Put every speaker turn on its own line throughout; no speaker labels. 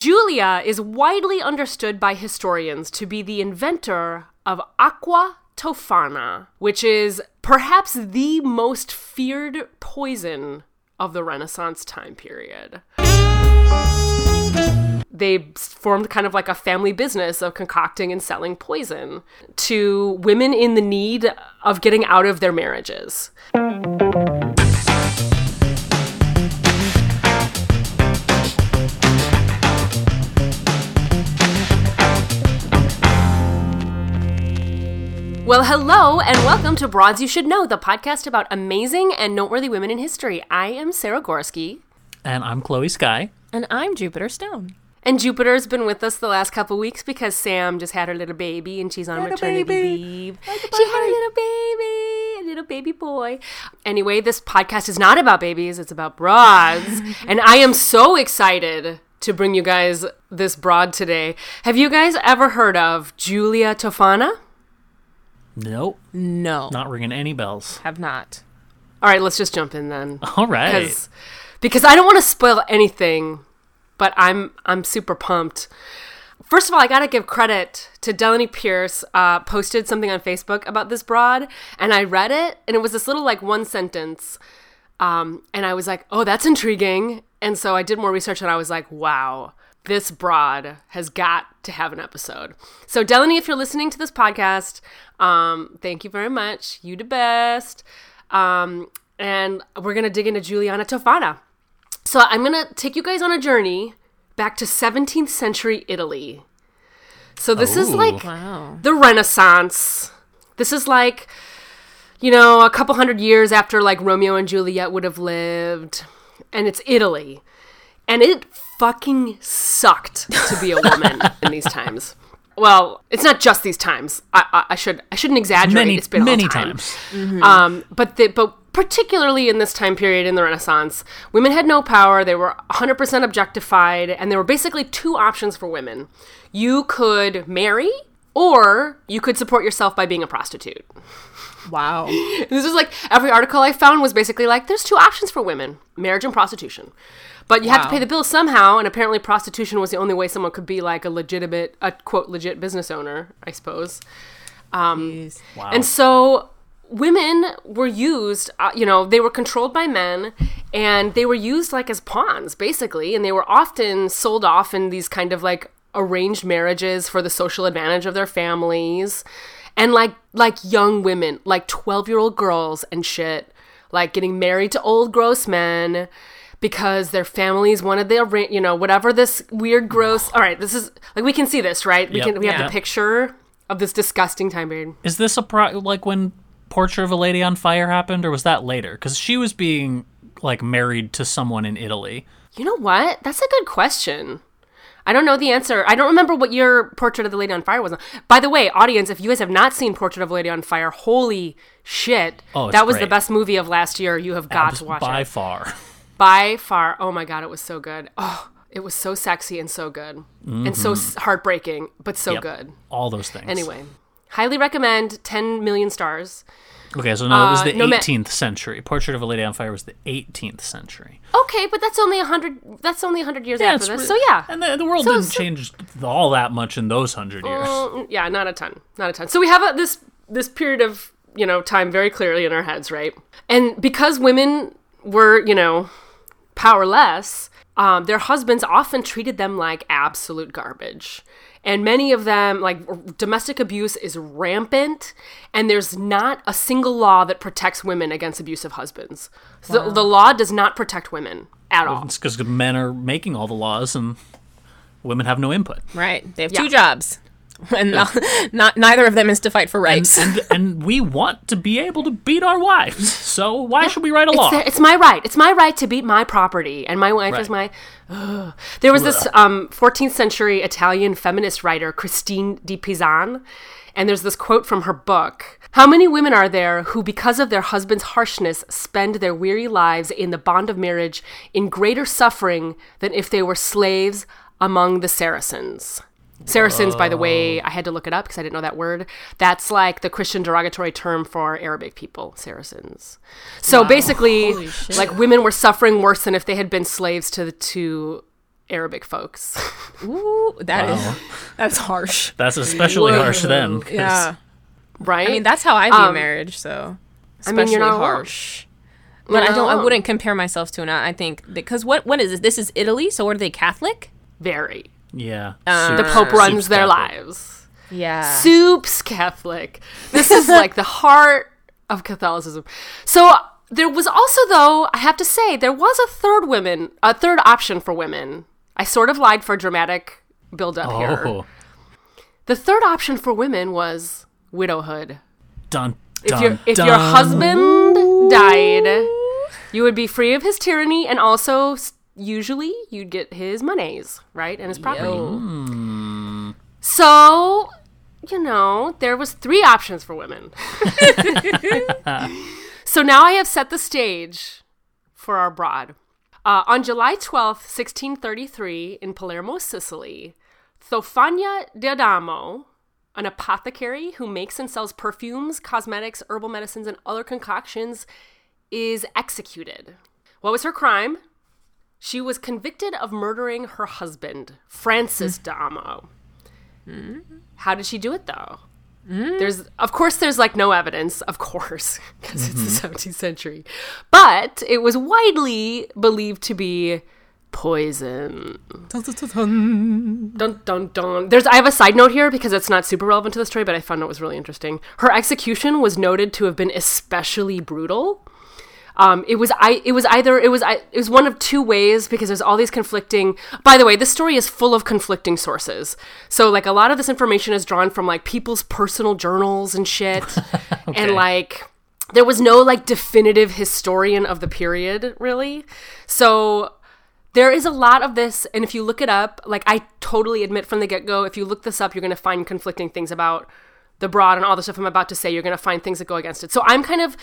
Julia is widely understood by historians to be the inventor of aqua tofana, which is perhaps the most feared poison of the Renaissance time period. They formed kind of like a family business of concocting and selling poison to women in the need of getting out of their marriages. Well, hello and welcome to Broads You Should Know, the podcast about amazing and noteworthy women in history. I am Sara Gorsky.
And I'm Chloe Sky.
And I'm Jupiter Stone.
And Jupiter's been with us the last couple weeks because Sam just had her little baby and she's on
Little
maternity
baby.
leave. She had a little baby, a little baby boy. Anyway, this podcast is not about babies, it's about broads. and I am so excited to bring you guys this broad today. Have you guys ever heard of Julia Tofana?
Nope,
No.
not ringing any bells.
Have not.
All right, let's just jump in then.
All right.
because I don't want to spoil anything, but I'm I'm super pumped. First of all, I gotta give credit to Delaney Pierce. Uh, posted something on Facebook about this broad, and I read it, and it was this little like one sentence, um, and I was like, oh, that's intriguing. And so I did more research, and I was like, wow. This broad has got to have an episode. So, Delaney, if you're listening to this podcast, um, thank you very much. You the best. Um, and we're going to dig into Juliana Tofana. So I'm going to take you guys on a journey back to 17th century Italy. So this is like
Wow.
the Renaissance. This is like, you know, a couple hundred years after like Romeo and Juliet would have lived. And it's Italy. And it fucking sucked to be a woman in these times. Well, it's not just these times. I, I, I should I shouldn't exaggerate.
many,
it's been
many
time.
times.
Um, but the, but particularly in this time period in the Renaissance, women had no power. They were 100% objectified, and there were basically two options for women: you could marry, or you could support yourself by being a prostitute.
Wow.
This is like every article I found was basically like, there's two options for women: marriage and prostitution. But you have to pay the bill somehow, and apparently prostitution was the only way someone could be like a legitimate, a quote legit business owner, I suppose.
Jeez.
Wow.
And so women were used, uh, you know, they were controlled by men and they were used like as pawns, basically. And they were often sold off in these kind of like arranged marriages for the social advantage of their families. And like, like young women, like 12 year old girls and shit, like getting married to old gross men because their families wanted their, arra- you know, whatever this weird, gross. All right, this is like we can see this, right? We
Yep.
can we have the picture of this disgusting time period.
Is this a pro- like when Portrait of a Lady on Fire happened, or was that later? Because she was being like married to someone in Italy.
You know what? That's a good question. I don't know the answer. I don't remember what your Portrait of the Lady on Fire was. By the way, audience, if you guys have not seen Portrait of a Lady on Fire, holy shit.
Oh,
that was the best movie of last year. You have got
Abs-
to watch
by
it.
By far.
By far. Oh my god, it was so good. Oh, it was so sexy and so good. And so heartbreaking, but so
Yep.
good.
All those things.
Anyway, highly recommend 10 million stars.
Okay, so no, it was
Uh,
the
no ma-
18th century. Portrait of a Lady on Fire was the 18th century.
Okay, but that's only a 100 that's only a 100 years after this.
re-
So yeah.
And the, the world
So-
didn't
so-
change all that much in those hundred years.
Mm, yeah, not a ton, not a ton. So we have a, this this period of you know time very clearly in our heads, right? And because women were you know powerless, um, their husbands often treated them like absolute garbage. And many of them, like domestic abuse, is rampant, and there's not a single law that protects women against abusive husbands. So the, the law does not protect women at all.
It's because men are making all the laws and women have no input.
Right. They have
Yeah.
two jobs. And not, not neither of them is to fight for rights.
and and we want to be able to beat our wives. So why should we write a law?
their- it's my right. It's my right to beat my property, and my wife is my.
Right.
Ugh. There was this um, 14th century Italian feminist writer, Christine de Pizan, and there's this quote from her book. How many women are there who, because of their husband's harshness, spend their weary lives in the bond of marriage in greater suffering than if they were slaves among the Saracens? Saracens, by the way, I had to look it up because I didn't know that word. That's like the Christian derogatory term for Arabic people, Saracens. So basically, like women were suffering worse than if they had been slaves to the to Arabic folks.
Ooh, that is that's harsh.
That's especially harsh then. 'cause-
Yeah.
right?
I mean, that's how I view
Um,
marriage, so
I mean,
especially
you're not alone.
harsh. But I don't. I wouldn't compare myself to. Not. I think because what what is this? This is Italy. So what are they Catholic?
very.
Yeah.
Uh,
The Pope runs
soup's
their
Catholic.
lives.
Yeah.
Soup's Catholic. This is like the heart of Catholicism. So there was also, though, I have to say, there was a third women, a third option for women. I sort of lied for dramatic build up here.
Oh.
The third option for women was widowhood.
Dun,
If your if
dun.
your husband died, you would be free of his tyranny, and also s- usually you'd get his monies, right, and his property. So, you know, there was three options for women. so now I have set the stage for our broad. Uh, on July 12th, 1633, in Palermo, Sicily, Thofania D'Adamo, an apothecary who makes and sells perfumes, cosmetics, herbal medicines, and other concoctions, is executed. What was her crime? She was convicted of murdering her husband, Francis D'Amo. How did she do it though? There's, of course, there's like no evidence, of course, because it's the 17th century. But it was widely believed to be poison. Dun dun dun. There's I have a side note here because it's not super relevant to the story, but I found it was really interesting. Her execution was noted to have been especially brutal. Um, it was I. It was either it was I. It was one of two ways because there's all these conflicting. By the way, this story is full of conflicting sources. So like a lot of this information is drawn from like people's personal journals and shit, and like there was no like definitive historian of the period really. So there is a lot of this, and if you look it up, like I totally admit from the get go, if you look this up, you're going to find conflicting things about the broad and all the stuff I'm about to say. You're going to find things that go against it. So I'm kind of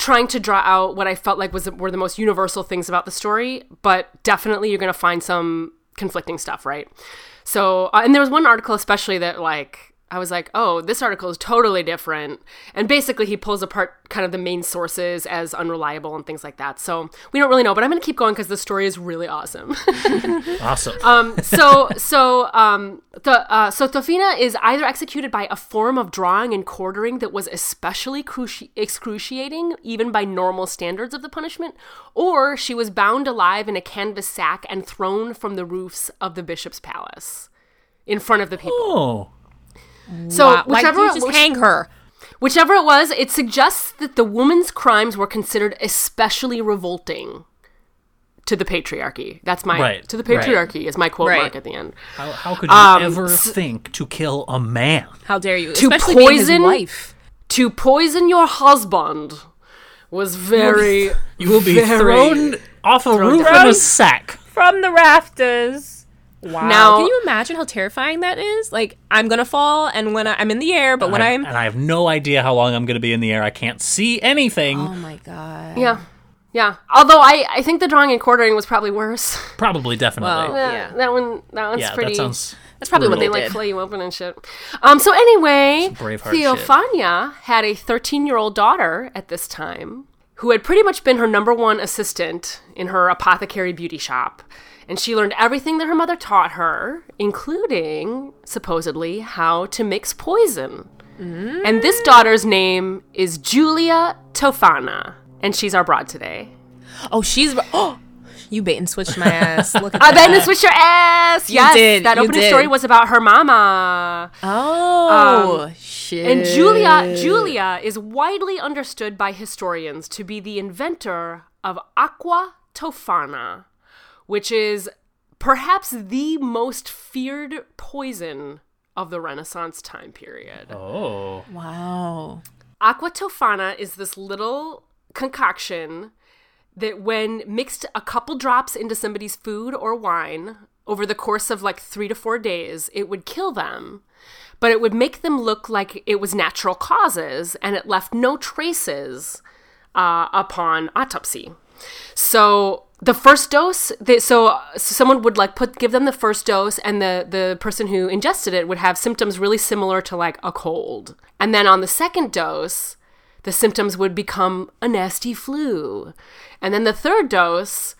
trying to draw out what I felt like was were the most universal things about the story, but definitely you're going to find some conflicting stuff, right? So, uh, and there was one article especially that like I was like, oh, this article is totally different. And basically, he pulls apart kind of the main sources as unreliable and things like that. So we don't really know, but I'm going to keep going because the story is really awesome.
Awesome.
um, so, so, um, the, uh, so Tofina is either executed by a form of drawing and quartering that was especially cruci- excruciating, even by normal standards of the punishment, or she was bound alive in a canvas sack and thrown from the roofs of the bishop's palace in front of the people.
oh.
So
Wow, Why
whichever
did you just
which-
hang her?
whichever it was, it suggests that the woman's crimes were considered especially revolting to the patriarchy. That's my
Right,
to the
right.
patriarchy is my quote
Right.
mark at the end.
How, how could you
Um,
ever think to kill a man?
How dare you?
To
Especially being his
poison-
wife.
To poison your husband was very
You will be
very-
thrown off a roof
down.
in a sack.
from the rafters. Wow.
Now-
can you imagine how terrifying that is? Like, I'm gonna fall, and when I, I'm in the air, but when
I-
I'm,
and I have no idea how long I'm going to be in the air. I can't see anything.
oh my god.
yeah. Yeah. Although I, I think the drawing and quartering was probably worse.
Probably, definitely.
Well,
Yeah,
Yeah.
That one that one's
yeah,
pretty
that sounds.
That's probably what
they
they
like
did.
flay you open and shit. Um. So anyway,
Braveheart shit.
Theophania had a 13 year old daughter at this time who had pretty much been her number one assistant in her apothecary beauty shop, and she learned everything that her mother taught her, including supposedly how to mix poison. And this daughter's name is Julia Tofana, and she's our broad today.
Oh, she's. Oh, you bait and switched my ass. Look at
I
that.
bet and switched your ass.
You
yes,
did,
that
you
opening
did.
story was about her mama.
Oh, shit.
Um, And Julia, Julia is widely understood by historians to be the inventor of aqua tofana, which is perhaps the most feared poison of the Renaissance time period.
Oh.
Wow.
Aqua tofana is this little concoction that, when mixed a couple drops into somebody's food or wine over the course of like three to four days, it would kill them. But it would make them look like it was natural causes and it left no traces uh, upon autopsy. So the first dose, they, so someone would like put give them the first dose, and the the person who ingested it would have symptoms really similar to like a cold. And then on the second dose, the symptoms would become a nasty flu. And then the third dose,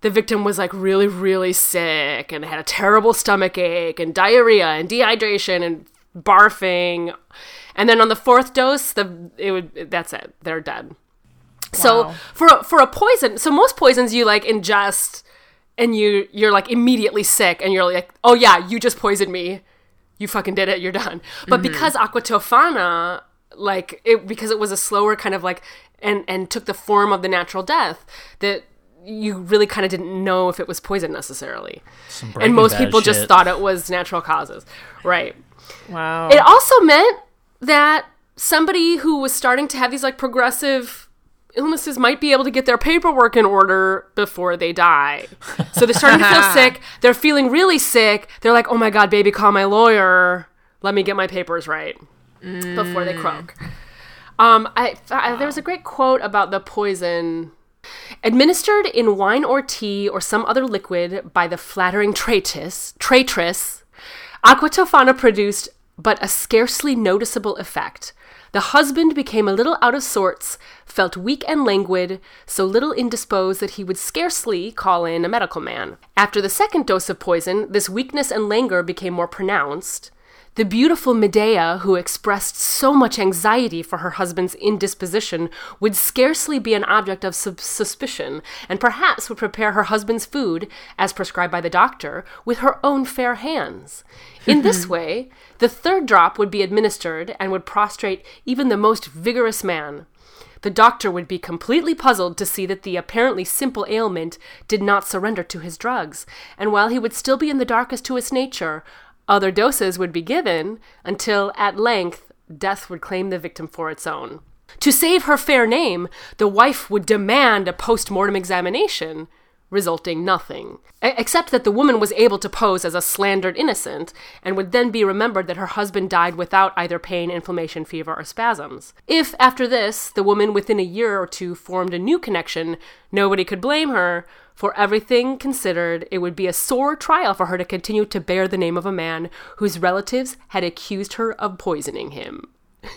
the victim was like really, really sick and had a terrible stomach ache and diarrhea and dehydration and barfing. And then on the fourth dose, the it would that's it. They're dead. So for a, for a poison, so most poisons you like ingest and you you're like immediately sick and you're like, oh yeah, you just poisoned me. You fucking did it. You're done. But mm-hmm. because aquatofana, like it because it was a slower kind of like and and took the form of the natural death that you really kind of didn't know if it was poison necessarily. And most
Bad
people just thought it was natural causes. Right.
Wow.
It also meant that somebody who was starting to have these like progressive illnesses might be able to get their paperwork in order before they die. So they're starting to feel sick. They're feeling really sick. They're like, oh my God, baby, call my lawyer. Let me get my papers right before they croak. Um, I, I, there was a great quote about the poison. Administered in wine or tea or some other liquid by the flattering traitress, traitress Aquatofana produced but a scarcely noticeable effect. The husband became a little out of sorts, felt weak and languid, so little indisposed that he would scarcely call in a medical man. After the second dose of poison, this weakness and languor became more pronounced. The beautiful Medea, who expressed so much anxiety for her husband's indisposition, would scarcely be an object of sub- suspicion, and perhaps would prepare her husband's food, as prescribed by the doctor, with her own fair hands. In this way, the third drop would be administered and would prostrate even the most vigorous man. The doctor would be completely puzzled to see that the apparently simple ailment did not surrender to his drugs, and while he would still be in the dark as to its nature, other doses would be given until at length death would claim the victim for its own. To save her fair name, the wife would demand a post mortem examination, resulting nothing, except that the woman was able to pose as a slandered innocent and would then be remembered that her husband died without either pain, inflammation, fever, or spasms. If, after this, the woman within a year or two formed a new connection, nobody could blame her. For everything considered, it would be a sore trial for her to continue to bear the name of a man whose relatives had accused her of poisoning him.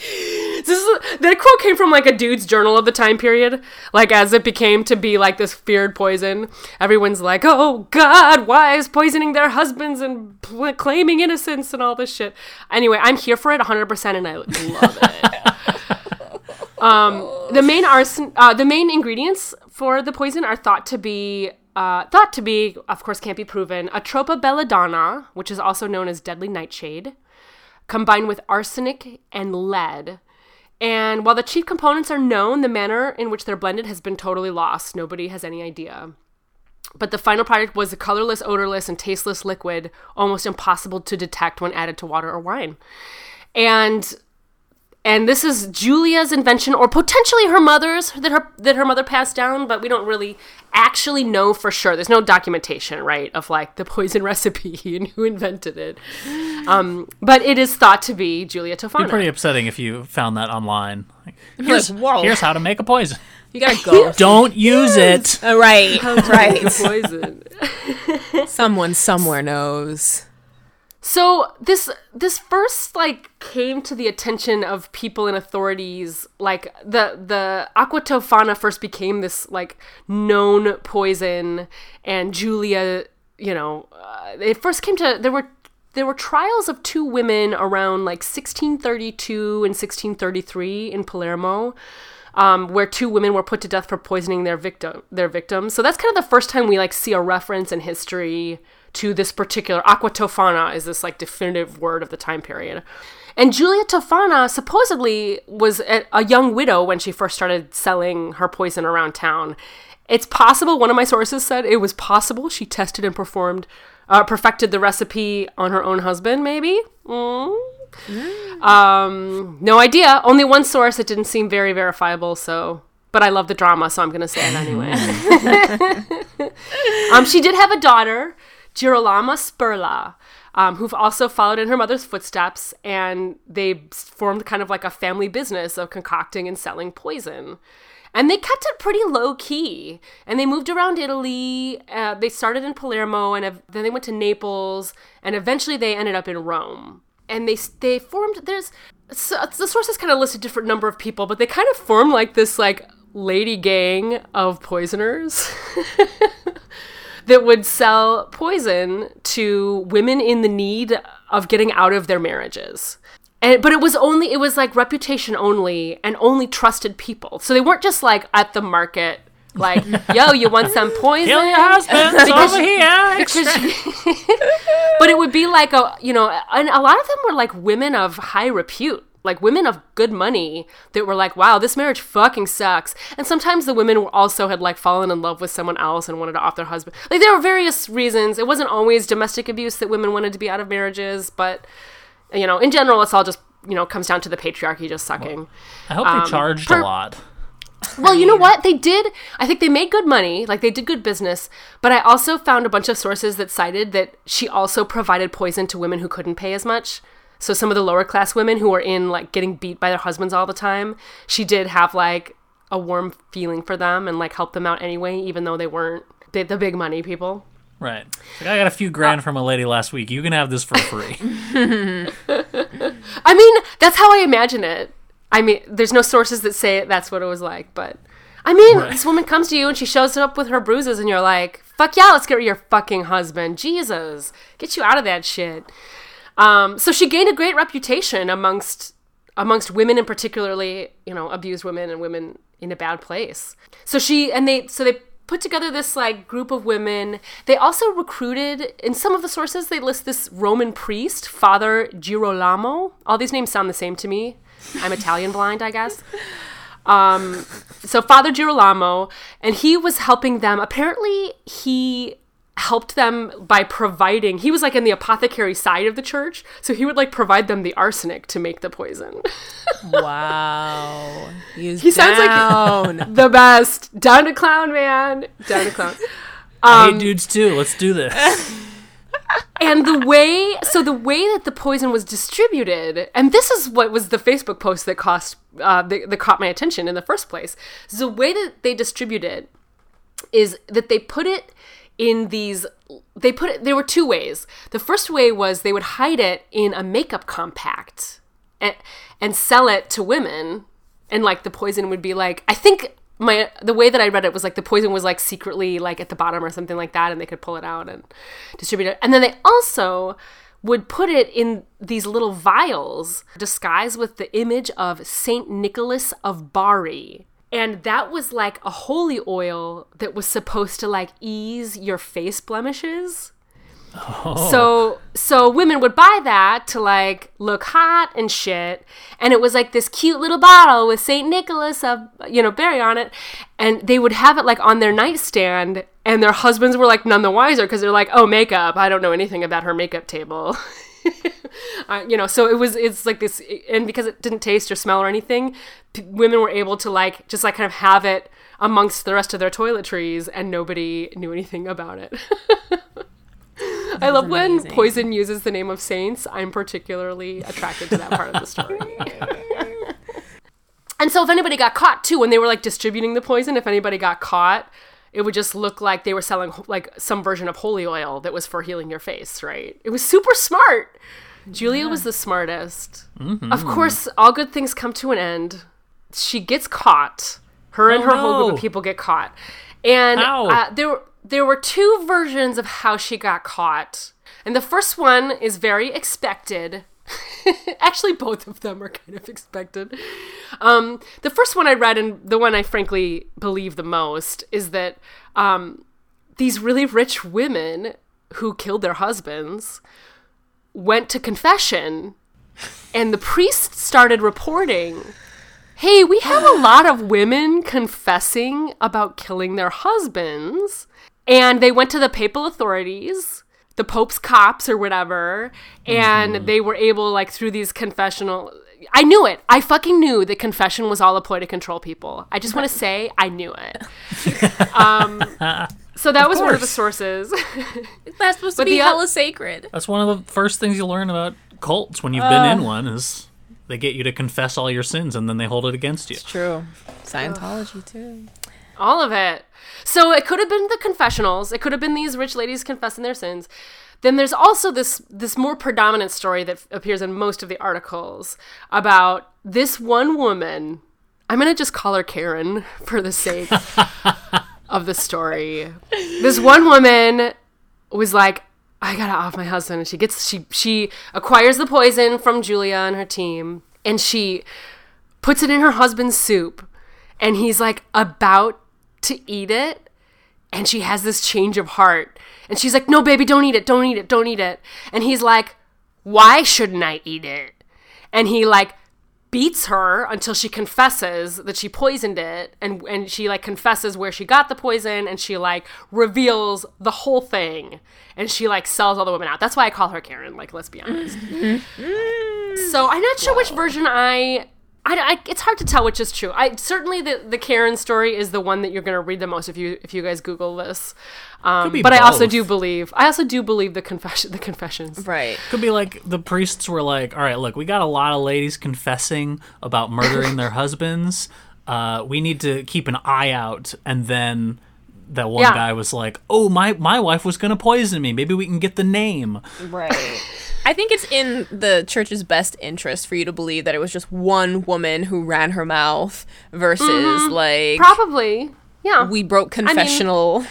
This is that quote came from like a dude's journal of the time period. Like as it became to be like this feared poison, everyone's like, "Oh God, wives poisoning their husbands and pl- claiming innocence and all this shit." Anyway, I'm here for it 100, percent and I love it. um, the main arson, uh, the main ingredients for the poison are thought to be. Uh, thought to be, of course, can't be proven. Atropa belladonna, which is also known as deadly nightshade, combined with arsenic and lead. And while the chief components are known, the manner in which they're blended has been totally lost. Nobody has any idea. But the final product was a colorless, odorless, and tasteless liquid, almost impossible to detect when added to water or wine. And and this is Julia's invention, or potentially her mother's that her that her mother passed down, but we don't really actually know for sure. There's no documentation, right, of like the poison recipe and who invented it. Um, but it is thought to be Julia Tofana.
Pretty upsetting if you found that online. Like, here's,
like,
here's how to make a poison.
You gotta go.
Don't use it.
Uh, right. right.
poison.
Someone somewhere knows.
So this this first like came to the attention of people and authorities like the the aquatofana first became this like known poison and Julia you know uh, it first came to there were there were trials of two women around like 1632 and 1633 in Palermo um, where two women were put to death for poisoning their victim their victims. So that's kind of the first time we like see a reference in history to this particular aquatofana is this like definitive word of the time period. And Julia Tofana supposedly was a, young widow when she first started selling her poison around town. It's possible, one of my sources said it was possible she tested and performed, uh, perfected the recipe on her own husband, maybe? Mm. Um, no idea. Only one source. It didn't seem very verifiable, so. But I love the drama, so I'm going to say it anyway. um, she did have a daughter, Girolama Spurla, um, who also followed in her mother's footsteps, and they formed kind of like a family business of concocting and selling poison. And they kept it pretty low key. And they moved around Italy. Uh, they started in Palermo, and ev- then they went to Naples, and eventually they ended up in Rome. And they they formed. There's so, the sources kind of listed different number of people, but they kind of formed like this like lady gang of poisoners that would sell poison to women in the need of getting out of their marriages. And, but it was only it was like reputation only and only trusted people. So they weren't just like at the market like, yo, you want some poison?
Kill your husbands
Because-
over here.
because but it would be like a you know and a lot of them were like women of high repute like women of good money that were like wow this marriage fucking sucks and sometimes the women were also had like fallen in love with someone else and wanted to off their husband like there were various reasons it wasn't always domestic abuse that women wanted to be out of marriages but you know in general it's all just you know comes down to the patriarchy just sucking
I hope
Um,
they charged
per-
a lot.
well, you know what? They did. I think they made good money. Like they did good business. But I also found a bunch of sources that cited that she also provided poison to women who couldn't pay as much. So some of the lower class women who were in like getting beat by their husbands all the time, she did have like a warm feeling for them and like help them out anyway, even though they weren't the, the big money people.
Right. Like, I got a few grand uh, from a lady last week. You can have this for free.
I mean, that's how I imagine it. I mean, there's no sources that say it, that's what it was like, but I mean,
Right.
this woman comes to you and she shows up with her bruises, and you're like, "Fuck yeah, let's get rid of your fucking husband, Jesus, get you out of that shit." Um, so she gained a great reputation amongst amongst women, and particularly, you know, abused women and women in a bad place. So she and they so they put together this like group of women. They also recruited in some of the sources they list this Roman priest, Father Girolamo. All these names sound the same to me. I'm Italian blind, I guess. Um, so Father Girolamo, and he was helping them. Apparently, he helped them by providing. He was like in the apothecary side of the church, so he would like provide them the arsenic to make the poison.
Wow. He's
He sounds like- the best. Down to clown, man. Down to clown. Um,
hate dudes too. Let's do this.
and the way so the way that the poison was distributed and this is what was the facebook post that cost uh, that, that caught my attention in the first place so the way that they distribute it is that they put it in these they put it there were two ways. The first way was they would hide it in a makeup compact and, and sell it to women. And like the poison would be like i think my the way that i read it was like the poison was like secretly like at the bottom or something like that and they could pull it out and distribute it. And then they also would put it in these little vials disguised with the image of saint nicholas of bari and that was like a holy oil that was supposed to like ease your face blemishes. Oh. so so women would buy that to like look hot and shit, and it was like this cute little bottle with Saint Nicholas of you know Bari on it, and they would have it like on their nightstand, and their husbands were like none the wiser because they're like, oh makeup, I don't know anything about her makeup table. Uh, you know, so it was. It's like this, and because it didn't taste or smell or anything, p- women were able to like just like kind of have it amongst the rest of their toiletries, and nobody knew anything about it. I love when poison uses the name of saints. I'm particularly attracted to that part of the story. and so if anybody got caught too, when they were like distributing the poison, if anybody got caught, it would just look like they were selling like some version of holy oil that was for healing your face, right? It was super smart. Julia was the smartest. Of course, all good things come to an end. She gets caught. Her and
Oh,
her whole group of people get caught. And uh, there there were two versions of how she got caught. And the first one is very expected. Actually, both of them are kind of expected. Um, the first one I read, and the one I frankly believe the most, is that um, these really rich women who killed their husbands went to confession, and the priest started reporting hey, we have a lot of women confessing about killing their husbands. And they went to the papal authorities, the Pope's cops or whatever, and they were able, like, through these confessional. I knew it. I fucking knew that confession was all a ploy to control people. I just want to say I knew it. um, so that was one of the sources.
That's supposed to
But
be
the
hella sacred.
That's one of the first things you learn about cults when you've been in one is they get you to confess all your sins and then they hold it against you.
True. Scientology too.
All of it. So it could have been the confessionals. It could have been these rich ladies confessing their sins. Then there's also this this more predominant story that appears in most of the articles about this one woman. I'm gonna just call her Karen for the sake of the story. This one woman was like, I gotta off my husband. And she gets she she acquires the poison from Julia and her team, and she puts it in her husband's soup, and he's like about to eat it, and she has this change of heart, and she's like, No, baby, don't eat it, don't eat it, don't eat it, and he's like, Why shouldn't I eat it? And he like beats her until she confesses that she poisoned it and and she like confesses where she got the poison and she like reveals the whole thing and she like sells all the women out. That's why I call her Karen, like let's be honest. Mm-hmm. so I'm not sure which version I I, I, it's hard to tell which is true. I certainly the, the Karen story is the one that you're going to read the most if you if you guys Google this. Um,
be
but I also do believe I also do believe the confession the confessions.
Right.
Could be like the priests were like, all right, look, we got a lot of ladies confessing about murdering their husbands. Uh, we need to keep an eye out. And then that one
Yeah.
guy was like, oh, my, my wife was going to poison me. Maybe we can get the name.
Right. I think it's in the church's best interest for you to believe that it was just one woman who ran her mouth versus mm-hmm. like
Probably, yeah.
we broke confessional.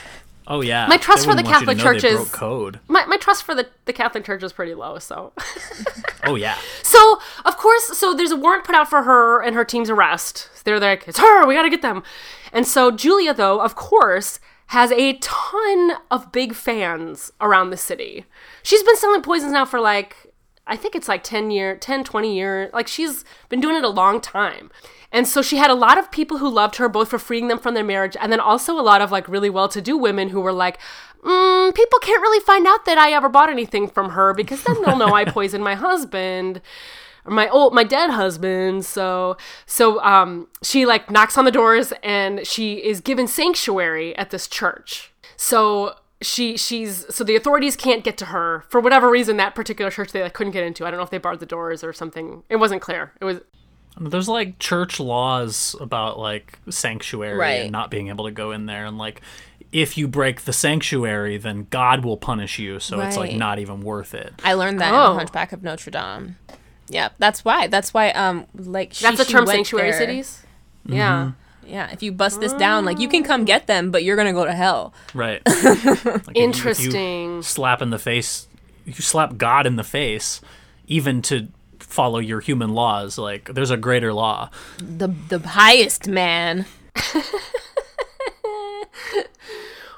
Oh, yeah.
My trust
They
for the
wouldn't want you to
Catholic Church is-
code.
my, my trust for the, the Catholic Church is pretty low, so
Oh, yeah.
So, of course, so there's a warrant put out for her and her team's arrest. They're like, it's her, we gotta get them. And so Julia, though, of course, has a ton of big fans around the city. She's been selling poisons now for like, I think it's like 10 year, 10, 20 years. Like she's been doing it a long time. And so she had a lot of people who loved her, both for freeing them from their marriage, and then also a lot of like really well to do women who were like, mm, people can't really find out that I ever bought anything from her because then they'll know I poisoned my husband or my old my dead husband so so um she like knocks on the doors and she is given sanctuary at this church so she she's so the authorities can't get to her for whatever reason that particular church they like, couldn't get into i don't know if they barred the doors or something it wasn't clear it was
There's like church laws about like sanctuary
Right.
and not being able to go in there and like if you break the sanctuary then God will punish you so it's like not even worth it.
I learned that
Oh.
in Hunchback of Notre Dame. Yeah, that's why. That's why. Um, like she,
that's the term sanctuary
there.
cities yeah
Yeah, if you bust this down, like you can come get them, but you're gonna go to hell.
Right. Like, if you- if you
Interesting.
slap in the face you slap God in the face even to follow your human laws like there's a greater law.
The the highest man.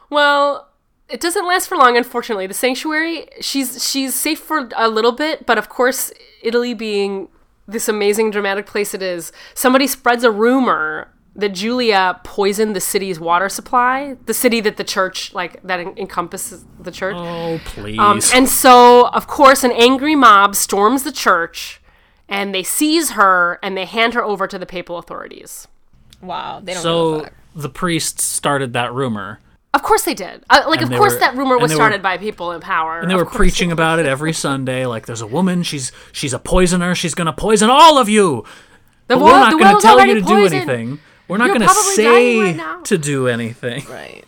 Well, it doesn't last for long, unfortunately. The sanctuary, she's she's safe for a little bit, but of course, Italy being this amazing dramatic place it is, somebody spreads a rumor that Julia poisoned the city's water supply, the city that the church like that en- encompasses the church.
Oh, please.
Um, and so, of course, an angry mob storms the church, and they seize her and they hand her over to the papal authorities.
Wow, they don't. give a
so
fuck.
the priests started that rumor
Of course they did. Uh, like,
And
of course
were-
that rumor was
they were-
started by people in power.
and they were preaching about it every Sunday like there's a woman she's she's a poisoner she's going to poison all of you.
The
But
world-
we're not going to tell you to
poisoned.
do anything. We're not going to say
dying right
to do anything.
right.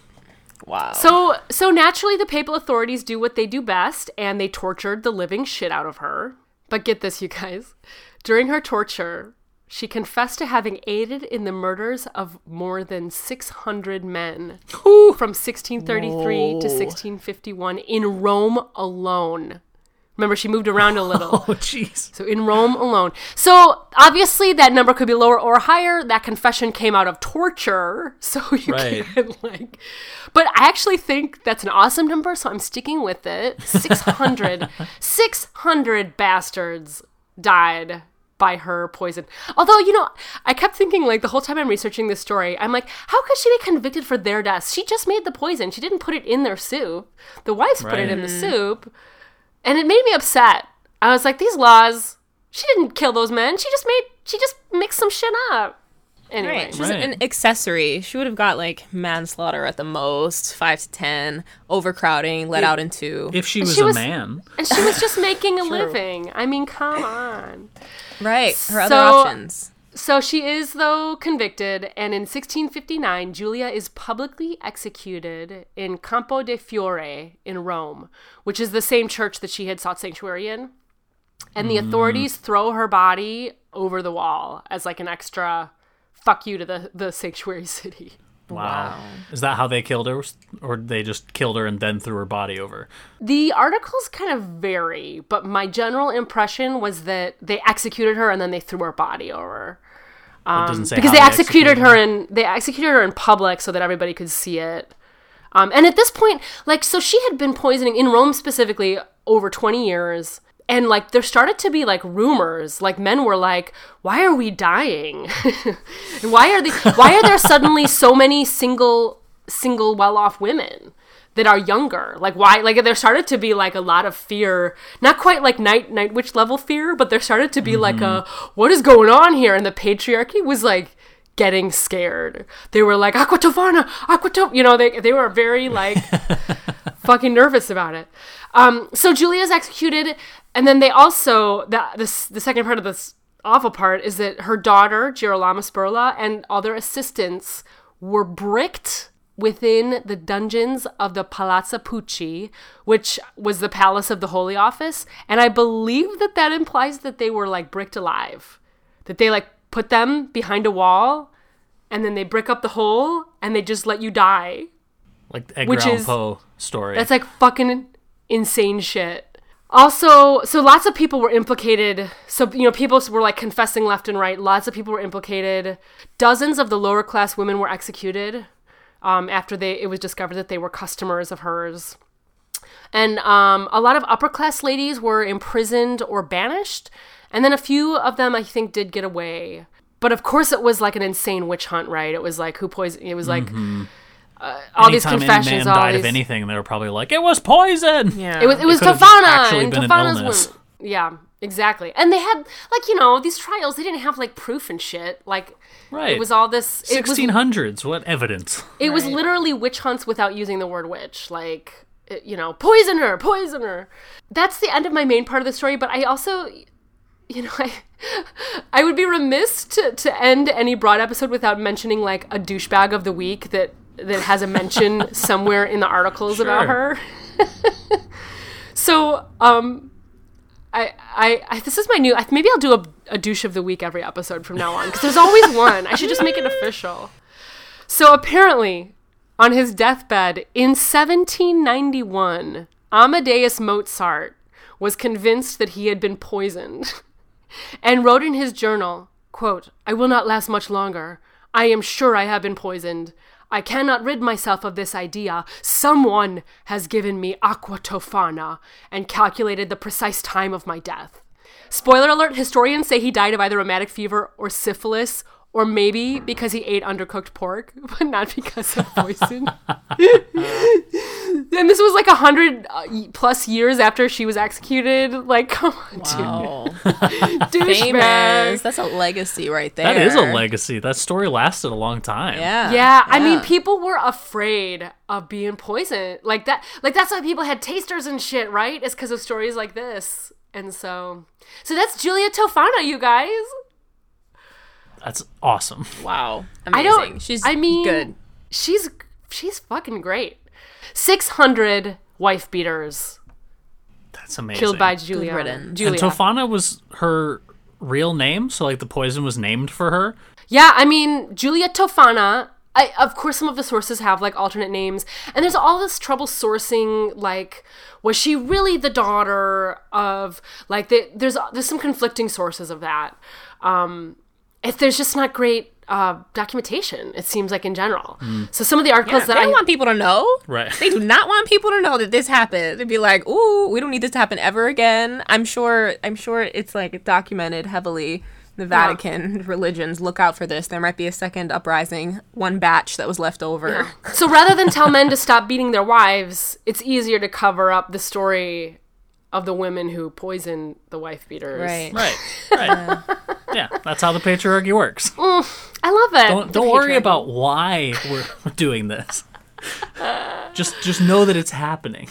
Wow.
So, so naturally, the papal authorities do what they do best, and they tortured the living shit out of her. But get this, you guys. During her torture, she confessed to having aided in the murders of more than 600 men from 1633 to 1651 in Rome alone. Remember, she moved around a little.
Oh jeez.
So in Rome alone. So obviously that number could be lower or higher. That confession came out of torture. So you
Right.
can't like But I actually think that's an awesome number, so I'm sticking with it. 600 600 bastards died by her poison. Although, you know, I kept thinking like the whole time I'm researching this story, I'm like, how could she be convicted for their deaths? She just made the poison. She didn't put it in their soup. The wives put it in the soup. And it made me upset. I was like, these laws, she didn't kill those men. She just made, she just mixed some shit up. Anyway.
Right. She's
Right.
an accessory. She would have got like manslaughter at the most, five to ten, overcrowding, let out into.
If she was
she
a
was-
man,
And she was just making a living. I mean, come on.
Right. Her other
So-
options.
So she is, though, convicted, and in 1659, Julia is publicly executed in Campo de Fiore in Rome, which is the same church that she had sought sanctuary in. And the mm. authorities throw her body over the wall as like an extra fuck you to the the sanctuary city.
Wow. Is that how they killed her? Or they just killed her and then threw her body over?
The articles kind of vary, but my general impression was that they executed her and then they threw her body over.
it doesn't say
because
how
they executed her in they executed her in public so that everybody could see it. Um, and at this point, like, so she had been poisoning in Rome specifically over 20 years. And like, there started to be like rumors. Like, men were like, "Why are we dying? and why are they? Why are there suddenly so many single, single, well-off women that are younger? Like, why? Like, there started to be like a lot of fear. Not quite like night night witch level fear, but there started to be like a, "What is going on here?" And the patriarchy was like getting scared. They were like, Aqua Tofana, Aqua you know, they, they were very like fucking nervous about it. Um, so Julia's executed, and then they also, the, this, the second part of this awful part is that her daughter, Girolama Spurla, and other assistants were bricked within the dungeons of the Palazzo Pucci, which was the palace of the Holy Office. And I believe that that implies that they were like bricked alive, that they like put them behind a wall and then they brick up the hole and they just let you die.
Like the Edgar Allan Poe story.
That's like fucking insane shit. Also, so lots of people were implicated. So, you know, people were like confessing left and right. Lots of people were implicated. Dozens of the lower class women were executed um, after they it was discovered that they were customers of hers. And um, a lot of upper class ladies were imprisoned or banished. And then a few of them, I think, did get away. But of course, it was like an insane witch hunt, right? It was like who poisoned. It was like uh, all these
Anytime
confessions.
any man
all
died of anything, they were probably like, "It was poison."
Yeah.
It was it was
could've just
Tofana
actually
and
been an illness.
women. Yeah, exactly. And they had like you know these trials. They didn't have like proof and shit. Like
Right.
it was all this.
Sixteen hundreds. What evidence?
it was literally witch hunts without using the word witch. Like it- you know, poisoner, poisoner. That's the end of my main part of the story. But I also. You know, I, I would be remiss to, to end any broad episode without mentioning like a douchebag of the week that that has a mention somewhere in the articles about her. So, um, I, I, I, this is my new. Maybe I'll do a, a douche of the week every episode from now on because there's always one. I should just make it official. So apparently, on his deathbed in 1791, Amadeus Mozart was convinced that he had been poisoned, and wrote in his journal, "quote I will not last much longer. I am sure I have been poisoned." I cannot rid myself of this idea. Someone has given me aqua tofana and calculated the precise time of my death. Spoiler alert historians say he died of either rheumatic fever or syphilis, or maybe because he ate undercooked pork, but not because of poison. and this was like a hundred uh, plus years after she was executed. Like, come on,
Oh,
dude.
famous.
Douchebag.
That's a legacy right there.
That is a legacy. That story lasted a long time.
Yeah.
Yeah, I mean, people were afraid of being poisoned. Like that, like that's why people had tasters and shit, right? It's because of stories like this. And so, so that's Julia Tofana, you guys.
That's awesome.
Wow. Amazing.
I don't.
She's
I mean,
good.
She's she's fucking great. Six hundred wife beaters
That's amazing.
killed by
Good
Julia.
riddance.
and
Julia.
Tofana was her real name, so like the poison was named for her.
Yeah, I mean Julia Tofana. I, of course, some of the sources have like alternate names, and there's all this trouble sourcing. Like, was she really the daughter of like? The, there's there's some conflicting sources of that. Um, if there's just not great uh, documentation, it seems like in general. So some of the articles
Yeah,
that
they
I
don't want people to know.
Right.
They do not want people to know that this happened. They'd be like, "Ooh, we don't need this to happen ever again." I'm sure. I'm sure it's like documented heavily. The Vatican religions look out for this. There might be a second uprising, one batch that was left over.
So rather than tell men to stop beating their wives, it's easier to cover up the story of the women who poison the wife beaters.
Right.
Right. Right. yeah, that's how the patriarchy works.
Mm, I love it.
Don't, don't worry about why we're doing this. just just know that it's happening.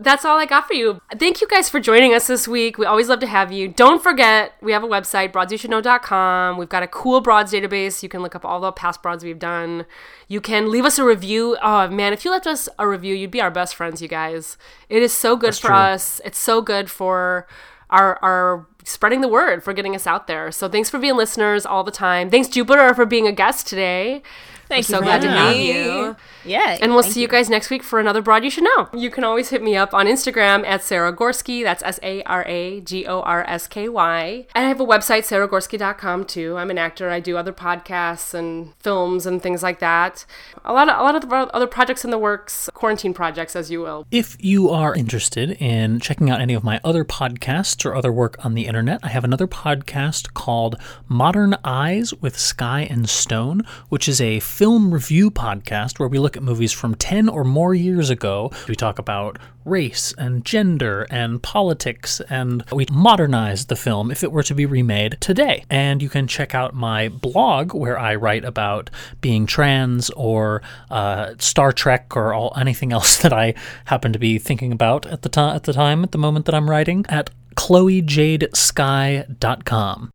That's all I got for you. Thank you guys for joining us this week. We always love to have you. Don't forget, we have a website, broadsyoushouldknow.com. We've got a cool broads database. You can look up all the past broads we've done. You can leave us a review. Oh, man, if you left us a review, you'd be our best friends, you guys. It is so good for
true.
us. It's so good for our, are spreading the word for getting us out there. So thanks for being listeners all the time. Thanks Jupiter for being a guest today.
Thank
We're
you
so glad to
having
have you.
Yeah.
And we'll
thank
see you guys next week for another broad you should know. You can always hit me up on Instagram at Sara Gorsky. That's S A R A G O R S K Y. And I have a website, saragorsky.com too. I'm an actor. I do other podcasts and films and things like that. A lot of a lot of the other projects in the works, quarantine projects, as you will.
If you are interested in checking out any of my other podcasts or other work on the internet, I have another podcast called Modern Eyes with Sky and Stone, which is a film review podcast where we look at movies from 10 or more years ago. We talk about race and gender and politics, and we modernize the film if it were to be remade today. And you can check out my blog where I write about being trans or uh, Star Trek or all, anything else that I happen to be thinking about at the, ti at the time, at the moment that I'm writing, at chloejadesky.com.